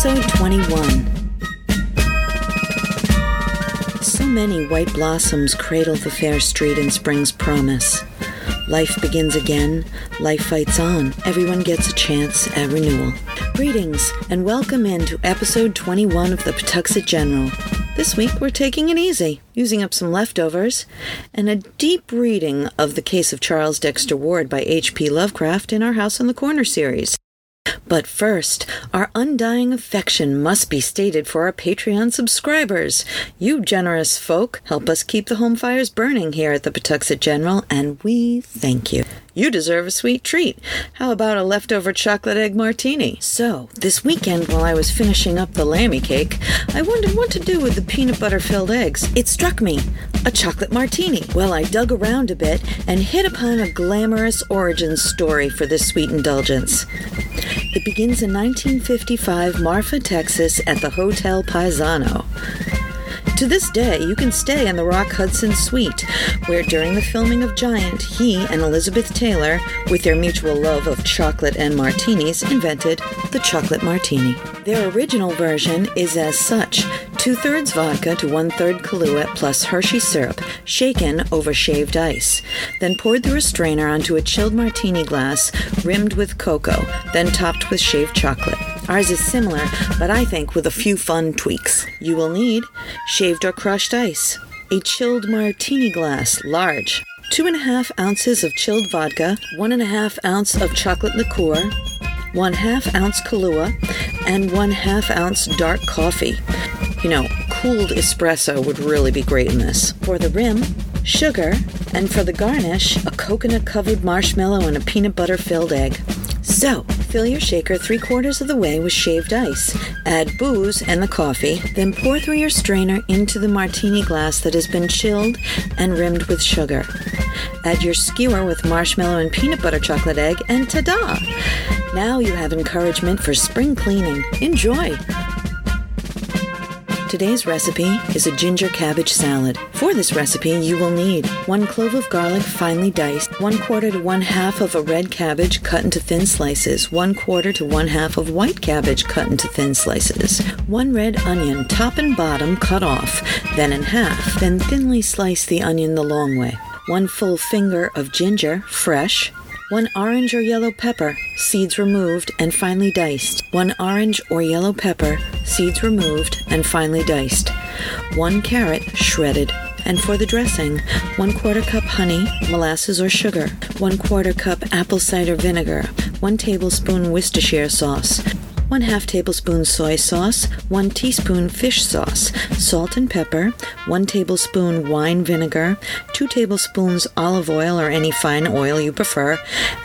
episode 21. So many white blossoms cradle the fair street in spring's promise. Life begins again, life fights on, everyone gets a chance at renewal. Greetings, and welcome into episode 21 of the Pawtuxet General. This week we're taking it easy, using up some leftovers, and a deep reading of The Case of Charles Dexter Ward by H.P. Lovecraft in our House on the Corner series. But first, our undying affection must be stated for our Patreon subscribers. You generous folk help us keep the home fires burning here at the Pawtuxet General, and we thank you. You deserve a sweet treat. How about a leftover chocolate egg martini? So, this weekend while I was finishing up the lammy cake, I wondered what to do with the peanut butter filled eggs. It struck me a chocolate martini. Well, I dug around a bit and hit upon a glamorous origin story for this sweet indulgence. It begins in 1955, Marfa, Texas, at the Hotel Paisano. To this day, you can stay in the Rock Hudson Suite, where during the filming of Giant, he and Elizabeth Taylor, with their mutual love of chocolate and martinis, invented the chocolate martini. Their original version is as such two thirds vodka to one third Kahlua plus Hershey syrup, shaken over shaved ice, then poured through a strainer onto a chilled martini glass rimmed with cocoa, then topped with shaved chocolate. Ours is similar, but I think with a few fun tweaks. You will need shaved or crushed ice, a chilled martini glass, large, two and a half ounces of chilled vodka, one and a half ounce of chocolate liqueur, one half ounce Kahlua, and one half ounce dark coffee. You know, cooled espresso would really be great in this. For the rim, sugar, and for the garnish, a coconut covered marshmallow and a peanut butter filled egg. So, fill your shaker three quarters of the way with shaved ice. Add booze and the coffee, then pour through your strainer into the martini glass that has been chilled and rimmed with sugar. Add your skewer with marshmallow and peanut butter chocolate egg, and ta da! Now you have encouragement for spring cleaning. Enjoy! Today's recipe is a ginger cabbage salad. For this recipe, you will need one clove of garlic finely diced, one quarter to one half of a red cabbage cut into thin slices, one quarter to one half of white cabbage cut into thin slices, one red onion, top and bottom cut off, then in half, then thinly slice the onion the long way, one full finger of ginger, fresh, one orange or yellow pepper, seeds removed and finely diced. One orange or yellow pepper, seeds removed and finely diced. One carrot, shredded. And for the dressing, one quarter cup honey, molasses or sugar, one quarter cup apple cider vinegar, one tablespoon Worcestershire sauce, 1 half tablespoon soy sauce, 1 teaspoon fish sauce, salt and pepper, 1 tablespoon wine vinegar, 2 tablespoons olive oil or any fine oil you prefer,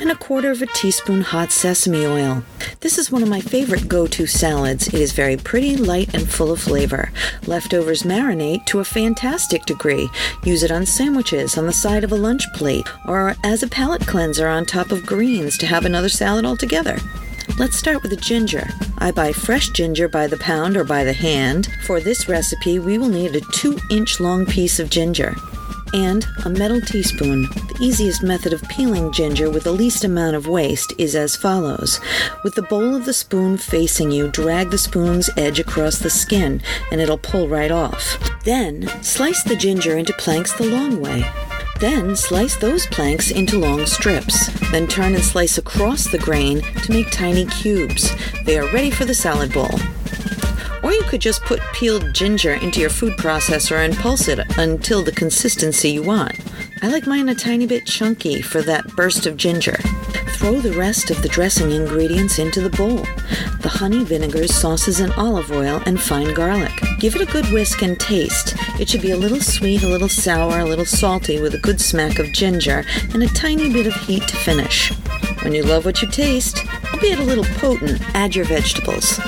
and a quarter of a teaspoon hot sesame oil. This is one of my favorite go-to salads. It is very pretty, light, and full of flavor. Leftovers marinate to a fantastic degree. Use it on sandwiches, on the side of a lunch plate, or as a palate cleanser on top of greens to have another salad altogether. Let's start with the ginger. I buy fresh ginger by the pound or by the hand. For this recipe, we will need a 2 inch long piece of ginger and a metal teaspoon. The easiest method of peeling ginger with the least amount of waste is as follows. With the bowl of the spoon facing you, drag the spoon's edge across the skin and it'll pull right off. Then, slice the ginger into planks the long way. Then slice those planks into long strips. Then turn and slice across the grain to make tiny cubes. They are ready for the salad bowl. Or you could just put peeled ginger into your food processor and pulse it until the consistency you want. I like mine a tiny bit chunky for that burst of ginger. Throw the rest of the dressing ingredients into the bowl the honey, vinegars, sauces, and olive oil, and fine garlic. Give it a good whisk and taste. It should be a little sweet, a little sour, a little salty, with a good smack of ginger and a tiny bit of heat to finish. When you love what you taste, albeit a little potent, add your vegetables.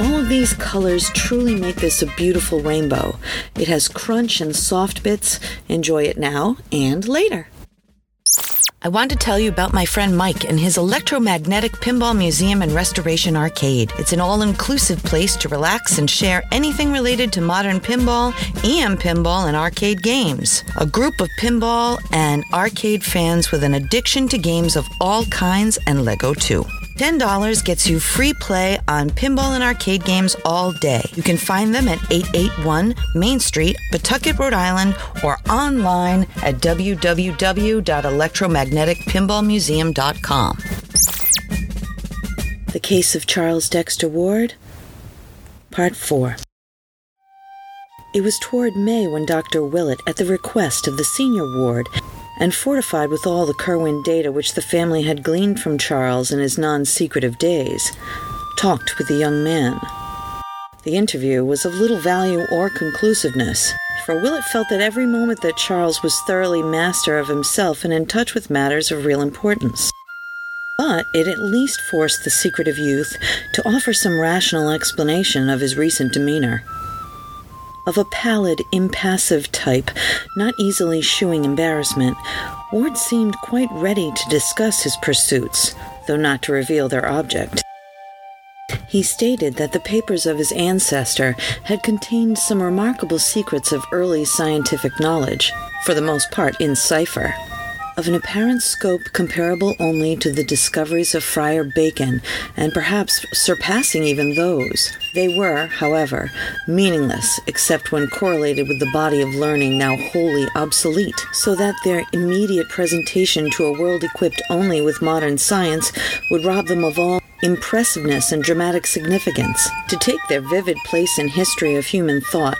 All of these colors truly make this a beautiful rainbow. It has crunch and soft bits. Enjoy it now and later. I want to tell you about my friend Mike and his electromagnetic pinball museum and restoration arcade. It's an all inclusive place to relax and share anything related to modern pinball, EM pinball, and arcade games. A group of pinball and arcade fans with an addiction to games of all kinds and Lego too. $10 gets you free play on pinball and arcade games all day. You can find them at 881 Main Street, Pawtucket, Rhode Island, or online at www.electromagneticpinballmuseum.com. The Case of Charles Dexter Ward, Part 4. It was toward May when Dr. Willett, at the request of the senior ward, and fortified with all the Curwen data which the family had gleaned from Charles in his non secretive days, talked with the young man. The interview was of little value or conclusiveness, for Willett felt that every moment that Charles was thoroughly master of himself and in touch with matters of real importance. But it at least forced the secretive youth to offer some rational explanation of his recent demeanor of a pallid, impassive type, not easily shewing embarrassment, Ward seemed quite ready to discuss his pursuits, though not to reveal their object. He stated that the papers of his ancestor had contained some remarkable secrets of early scientific knowledge, for the most part in cipher of an apparent scope comparable only to the discoveries of Friar Bacon, and perhaps surpassing even those. They were, however, meaningless except when correlated with the body of learning now wholly obsolete, so that their immediate presentation to a world equipped only with modern science would rob them of all impressiveness and dramatic significance. To take their vivid place in history of human thought,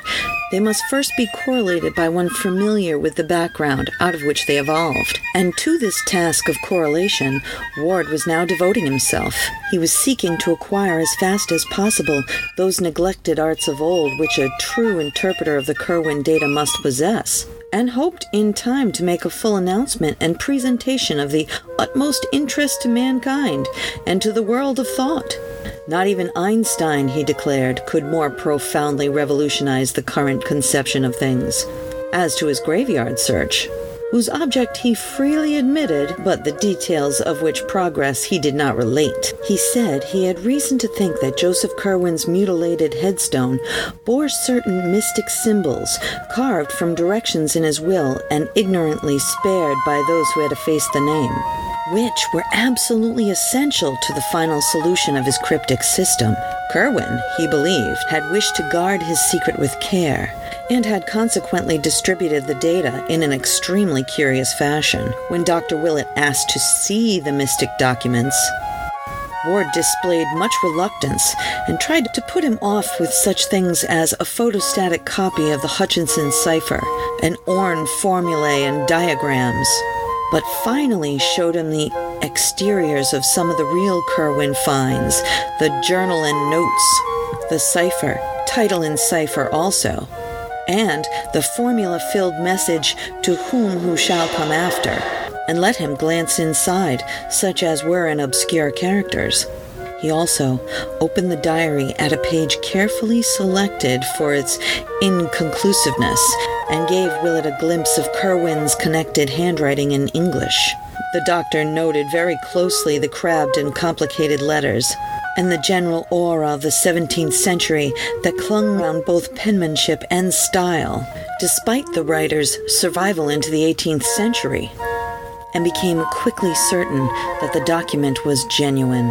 they must first be correlated by one familiar with the background out of which they evolved. And to this task of correlation, Ward was now devoting himself. He was seeking to acquire as fast as possible those neglected arts of old which a true interpreter of the Curwen data must possess and hoped in time to make a full announcement and presentation of the utmost interest to mankind and to the world of thought. Not even Einstein, he declared, could more profoundly revolutionize the current conception of things. As to his graveyard search, whose object he freely admitted, but the details of which progress he did not relate. He said he had reason to think that Joseph Curwen's mutilated headstone bore certain mystic symbols carved from directions in his will and ignorantly spared by those who had effaced the name which were absolutely essential to the final solution of his cryptic system. Curwen, he believed, had wished to guard his secret with care and had consequently distributed the data in an extremely curious fashion. When Dr. Willett asked to see the mystic documents, Ward displayed much reluctance and tried to put him off with such things as a photostatic copy of the Hutchinson cipher, an Orne formulae and diagrams but finally showed him the exteriors of some of the real Curwen finds, the journal and notes, the cipher, title and cipher also, and the formula filled message to whom who shall come after, and let him glance inside, such as were in obscure characters. He also opened the diary at a page carefully selected for its inconclusiveness and gave Willett a glimpse of Curwen's connected handwriting in English. The doctor noted very closely the crabbed and complicated letters and the general aura of the 17th century that clung round both penmanship and style, despite the writer's survival into the 18th century, and became quickly certain that the document was genuine.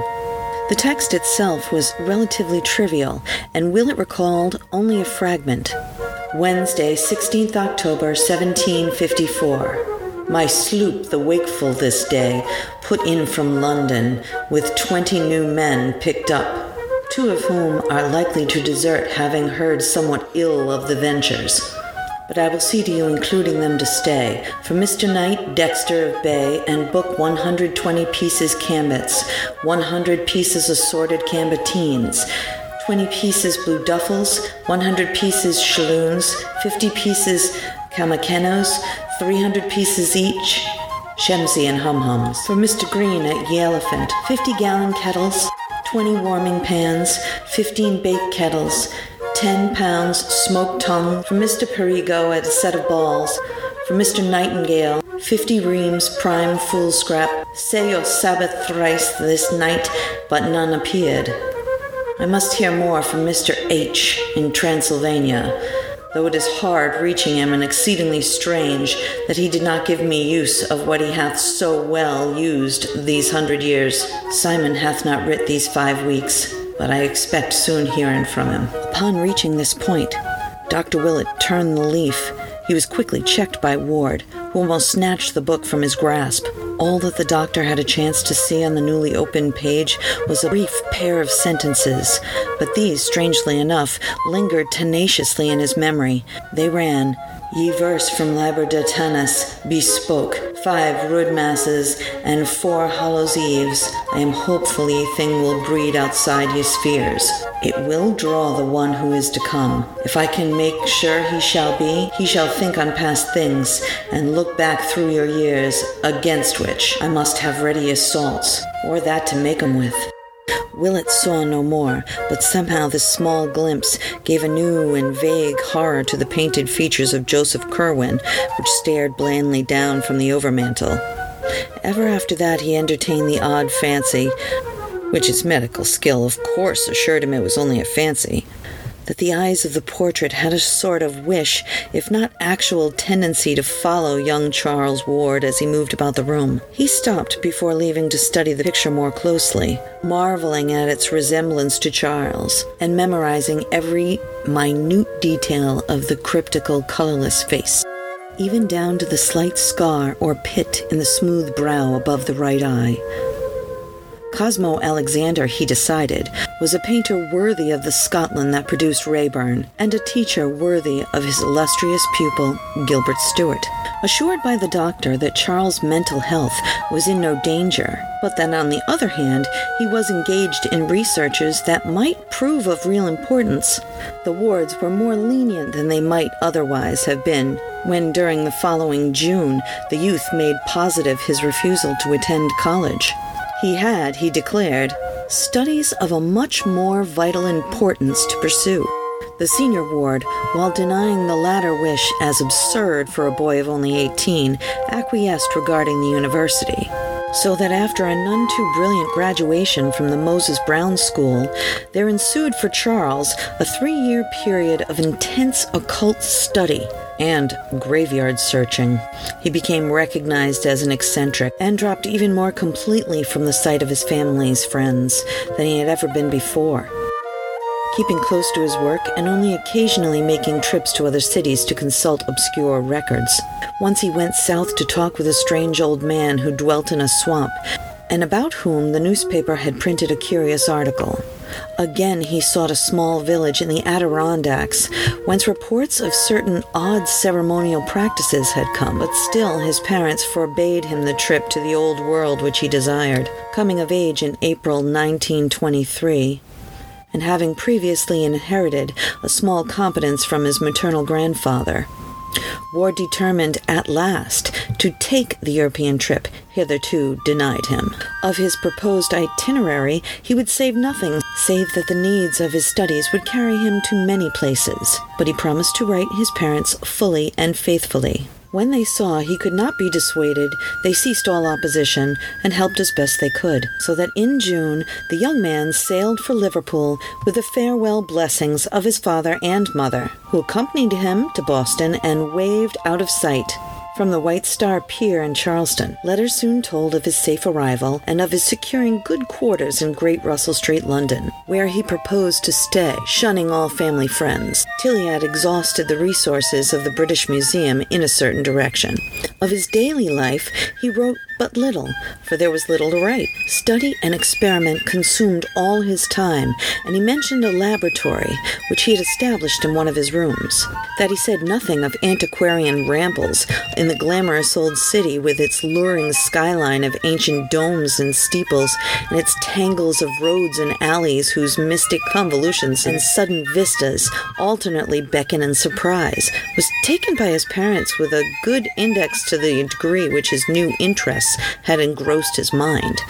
The text itself was relatively trivial, and Willett recalled only a fragment. Wednesday, 16th October, 1754. My sloop, the Wakeful, this day, put in from London, with twenty new men picked up, two of whom are likely to desert, having heard somewhat ill of the ventures but I will see to you including them to stay. For Mr. Knight, Dexter of Bay, and book 120 pieces cambits, 100 pieces assorted cambatines, 20 pieces blue duffels, 100 pieces shalloons, 50 pieces kamakenos, 300 pieces each, shemsi and hum-hums. For Mr. Green at Ye Elephant, 50 gallon kettles, 20 warming pans, 15 bake kettles, 10 pounds smoked tongue from Mr. Perrigo at a set of balls. For Mr. Nightingale, 50 reams prime foolscap. Say your Sabbath thrice this night, but none appeared. I must hear more from Mr. H. in Transylvania. Though it is hard reaching him and exceedingly strange that he did not give me use of what he hath so well used these hundred years. Simon hath not writ these five weeks, but I expect soon hearing from him. Upon reaching this point, Dr. Willett turned the leaf. He was quickly checked by Ward, who almost snatched the book from his grasp. All that the doctor had a chance to see on the newly opened page was a brief pair of sentences, but these, strangely enough, lingered tenaciously in his memory. They ran, Ye verse from Liber Damnatus, bespoke, five rood masses, and four hallows eves, I am hopeful ye thing will breed outside ye spheres. It will draw the one who is to come. If I can make sure he shall be, he shall think on past things, and look back through your years, against which I must have ready assaults, or that to make 'em with. Willett saw no more, but somehow this small glimpse gave a new and vague horror to the painted features of Joseph Curwen, which stared blandly down from the overmantel. Ever after that, he entertained the odd fancy, which his medical skill, of course, assured him it was only a fancy, that the eyes of the portrait had a sort of wish, if not actual tendency, to follow young Charles Ward as he moved about the room. He stopped before leaving to study the picture more closely, marveling at its resemblance to Charles, and memorizing every minute detail of the cryptical, colorless face even down to the slight scar or pit in the smooth brow above the right eye. Cosmo Alexander, he decided, was a painter worthy of the Scotland that produced Raeburn, and a teacher worthy of his illustrious pupil, Gilbert Stuart. Assured by the doctor that Charles' mental health was in no danger, but that on the other hand he was engaged in researches that might prove of real importance, the wards were more lenient than they might otherwise have been when during the following June the youth made positive his refusal to attend college. He had, he declared, studies of a much more vital importance to pursue. The senior ward, while denying the latter wish as absurd for a boy of only 18, acquiesced regarding the university. So that after a none too brilliant graduation from the Moses Brown School, there ensued for Charles a three year period of intense occult study and graveyard searching. He became recognized as an eccentric and dropped even more completely from the sight of his family's friends than he had ever been before. Keeping close to his work and only occasionally making trips to other cities to consult obscure records. Once he went south to talk with a strange old man who dwelt in a swamp and about whom the newspaper had printed a curious article. Again, he sought a small village in the Adirondacks, whence reports of certain odd ceremonial practices had come, but still his parents forbade him the trip to the old world which he desired. Coming of age in April 1923, and having previously inherited a small competence from his maternal grandfather, Ward determined at last to take the European trip hitherto denied him. Of his proposed itinerary, he would save nothing save that the needs of his studies would carry him to many places, but he promised to write his parents fully and faithfully. When they saw he could not be dissuaded, they ceased all opposition and helped as best they could, so that in June the young man sailed for Liverpool with the farewell blessings of his father and mother, who accompanied him to Boston and waved out of sight from the White Star Pier in Charlestown, letters soon told of his safe arrival and of his securing good quarters in Great Russell Street, London, where he proposed to stay, shunning all family friends, till he had exhausted the resources of the British Museum in a certain direction. Of his daily life, he wrote but little, for there was little to write. Study and experiment consumed all his time, and he mentioned a laboratory which he had established in one of his rooms. That he said nothing of antiquarian rambles in the glamorous old city with its luring skyline of ancient domes and steeples, and its tangles of roads and alleys whose mystic convolutions and sudden vistas alternately beckon and surprise, was taken by his parents with a good index to the degree which his new interest had engrossed his mind.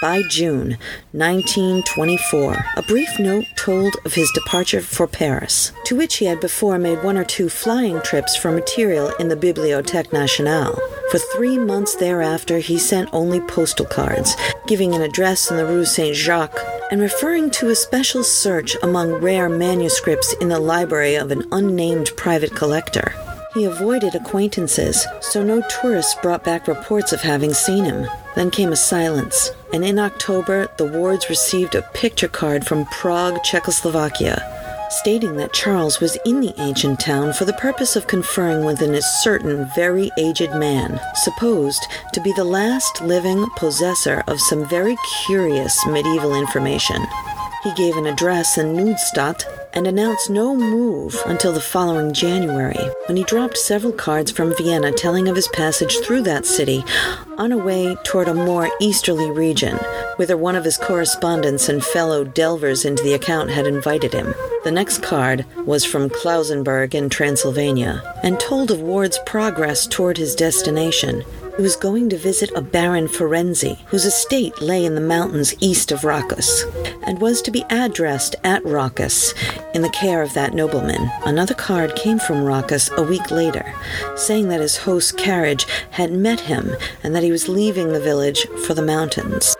By June 1924, a brief note told of his departure for Paris, to which he had before made one or two flying trips for material in the Bibliothèque Nationale. For three months thereafter, he sent only postal cards, giving an address in the Rue Saint Jacques and referring to a special search among rare manuscripts in the library of an unnamed private collector. He avoided acquaintances, so no tourists brought back reports of having seen him. Then came a silence, and in October, the wards received a picture card from Prague, Czechoslovakia, stating that Charles was in the ancient town for the purpose of conferring with a certain very aged man, supposed to be the last living possessor of some very curious medieval information. He gave an address in Neustadt and announced no move until the following January, when he dropped several cards from Vienna telling of his passage through that city on a way toward a more easterly region, whither one of his correspondents and fellow delvers into the account had invited him. The next card was from Klausenburg in Transylvania, and told of Ward's progress toward his destination, he was going to visit a Baron Ferenczy, whose estate lay in the mountains east of Rakus, and was to be addressed at Rakus in the care of that nobleman. Another card came from Rakus a week later, saying that his host's carriage had met him and that he was leaving the village for the mountains.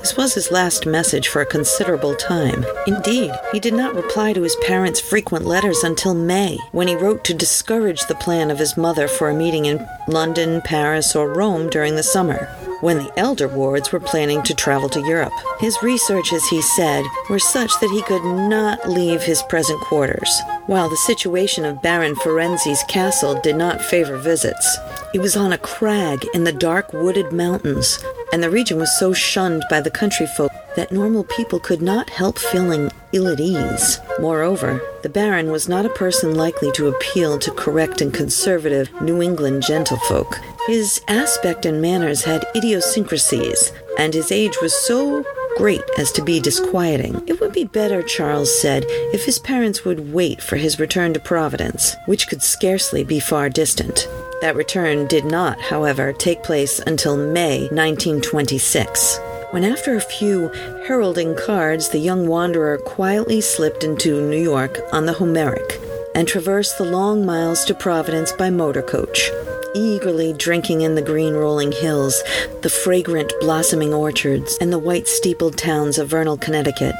This was his last message for a considerable time. Indeed, he did not reply to his parents' frequent letters until May, when he wrote to discourage the plan of his mother for a meeting in London, Paris, or Rome during the summer when the elder wards were planning to travel to Europe. His researches, he said, were such that he could not leave his present quarters, while the situation of Baron Ferenczy's castle did not favor visits. It was on a crag in the dark wooded mountains, and the region was so shunned by the country folk that normal people could not help feeling ill at ease. Moreover, the Baron was not a person likely to appeal to correct and conservative New England gentlefolk. His aspect and manners had idiosyncrasies, and his age was so great as to be disquieting. It would be better, Charles said, if his parents would wait for his return to Providence, which could scarcely be far distant. That return did not, however, take place until May 1926 when after a few heralding cards the young wanderer quietly slipped into New York on the Homeric and traversed the long miles to Providence by motor coach, eagerly drinking in the green rolling hills, the fragrant blossoming orchards, and the white steepled towns of Vernal, Connecticut,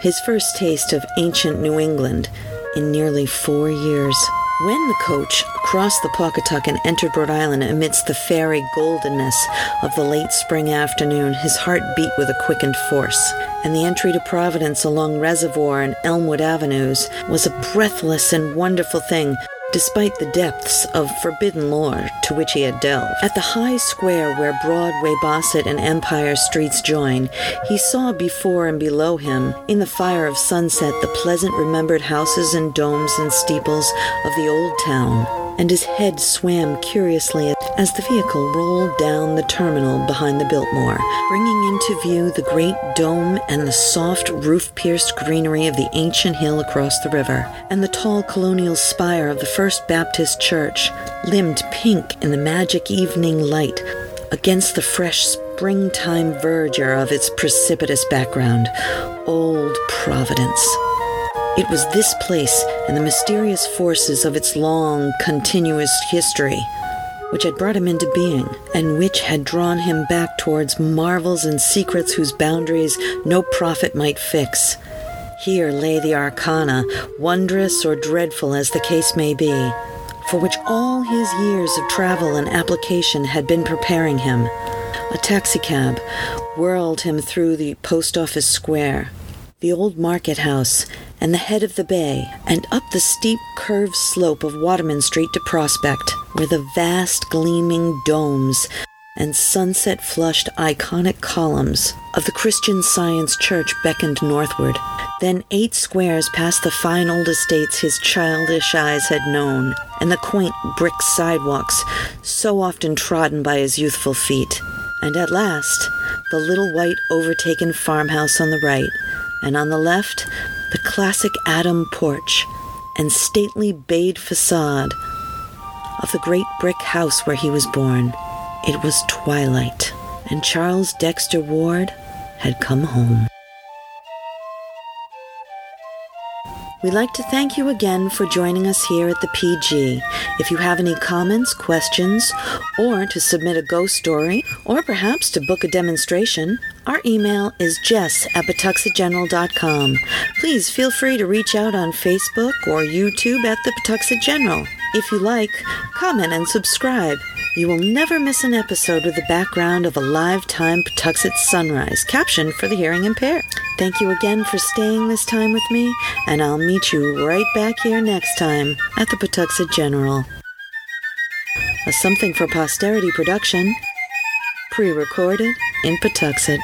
his first taste of ancient New England in nearly four years. When the coach crossed the Pawcatuck and entered Rhode Island amidst the fairy goldenness of the late spring afternoon, his heart beat with a quickened force, and the entry to Providence along Reservoir and Elmwood avenues was a breathless and wonderful thing despite the depths of forbidden lore to which he had delved. At the high square where Broad, Weybosset, and Empire streets join, he saw before and below him, in the fire of sunset, the pleasant remembered houses and domes and steeples of the old town and his head swam curiously as the vehicle rolled down the terminal behind the Biltmore, bringing into view the great dome and the soft roof pierced greenery of the ancient hill across the river, and the tall colonial spire of the First Baptist Church, limned pink in the magic evening light against the fresh springtime verdure of its precipitous background. Old Providence. It was this place and the mysterious forces of its long, continuous history which had brought him into being, and which had drawn him back towards marvels and secrets whose boundaries no prophet might fix. Here lay the arcana, wondrous or dreadful as the case may be, for which all his years of travel and application had been preparing him. A taxicab whirled him through the post office square, the old market house, and the head of the bay, and up the steep curved slope of Waterman Street to Prospect, where the vast gleaming domes and sunset flushed Ionic columns of the Christian Science Church beckoned northward. Then eight squares past the fine old estates his childish eyes had known, and the quaint brick sidewalks so often trodden by his youthful feet. And at last, the little white overtaken farmhouse on the right, and on the left, the classic Adam porch and stately bayed facade of the great brick house where he was born. It was twilight, and Charles Dexter Ward had come home. We'd like to thank you again for joining us here at the PG. If you have any comments, questions, or to submit a ghost story, or perhaps to book a demonstration, our email is jess at pawtuxetgeneral.com. Please feel free to reach out on Facebook or YouTube at the Pawtuxet General. If you like, comment and subscribe. You will never miss an episode with the background of a live time Pawtuxet sunrise, captioned for the hearing impaired. Thank you again for staying this time with me, and I'll meet you right back here next time at the Pawtuxet General. A Something for Posterity production, pre recorded in Pawtuxet.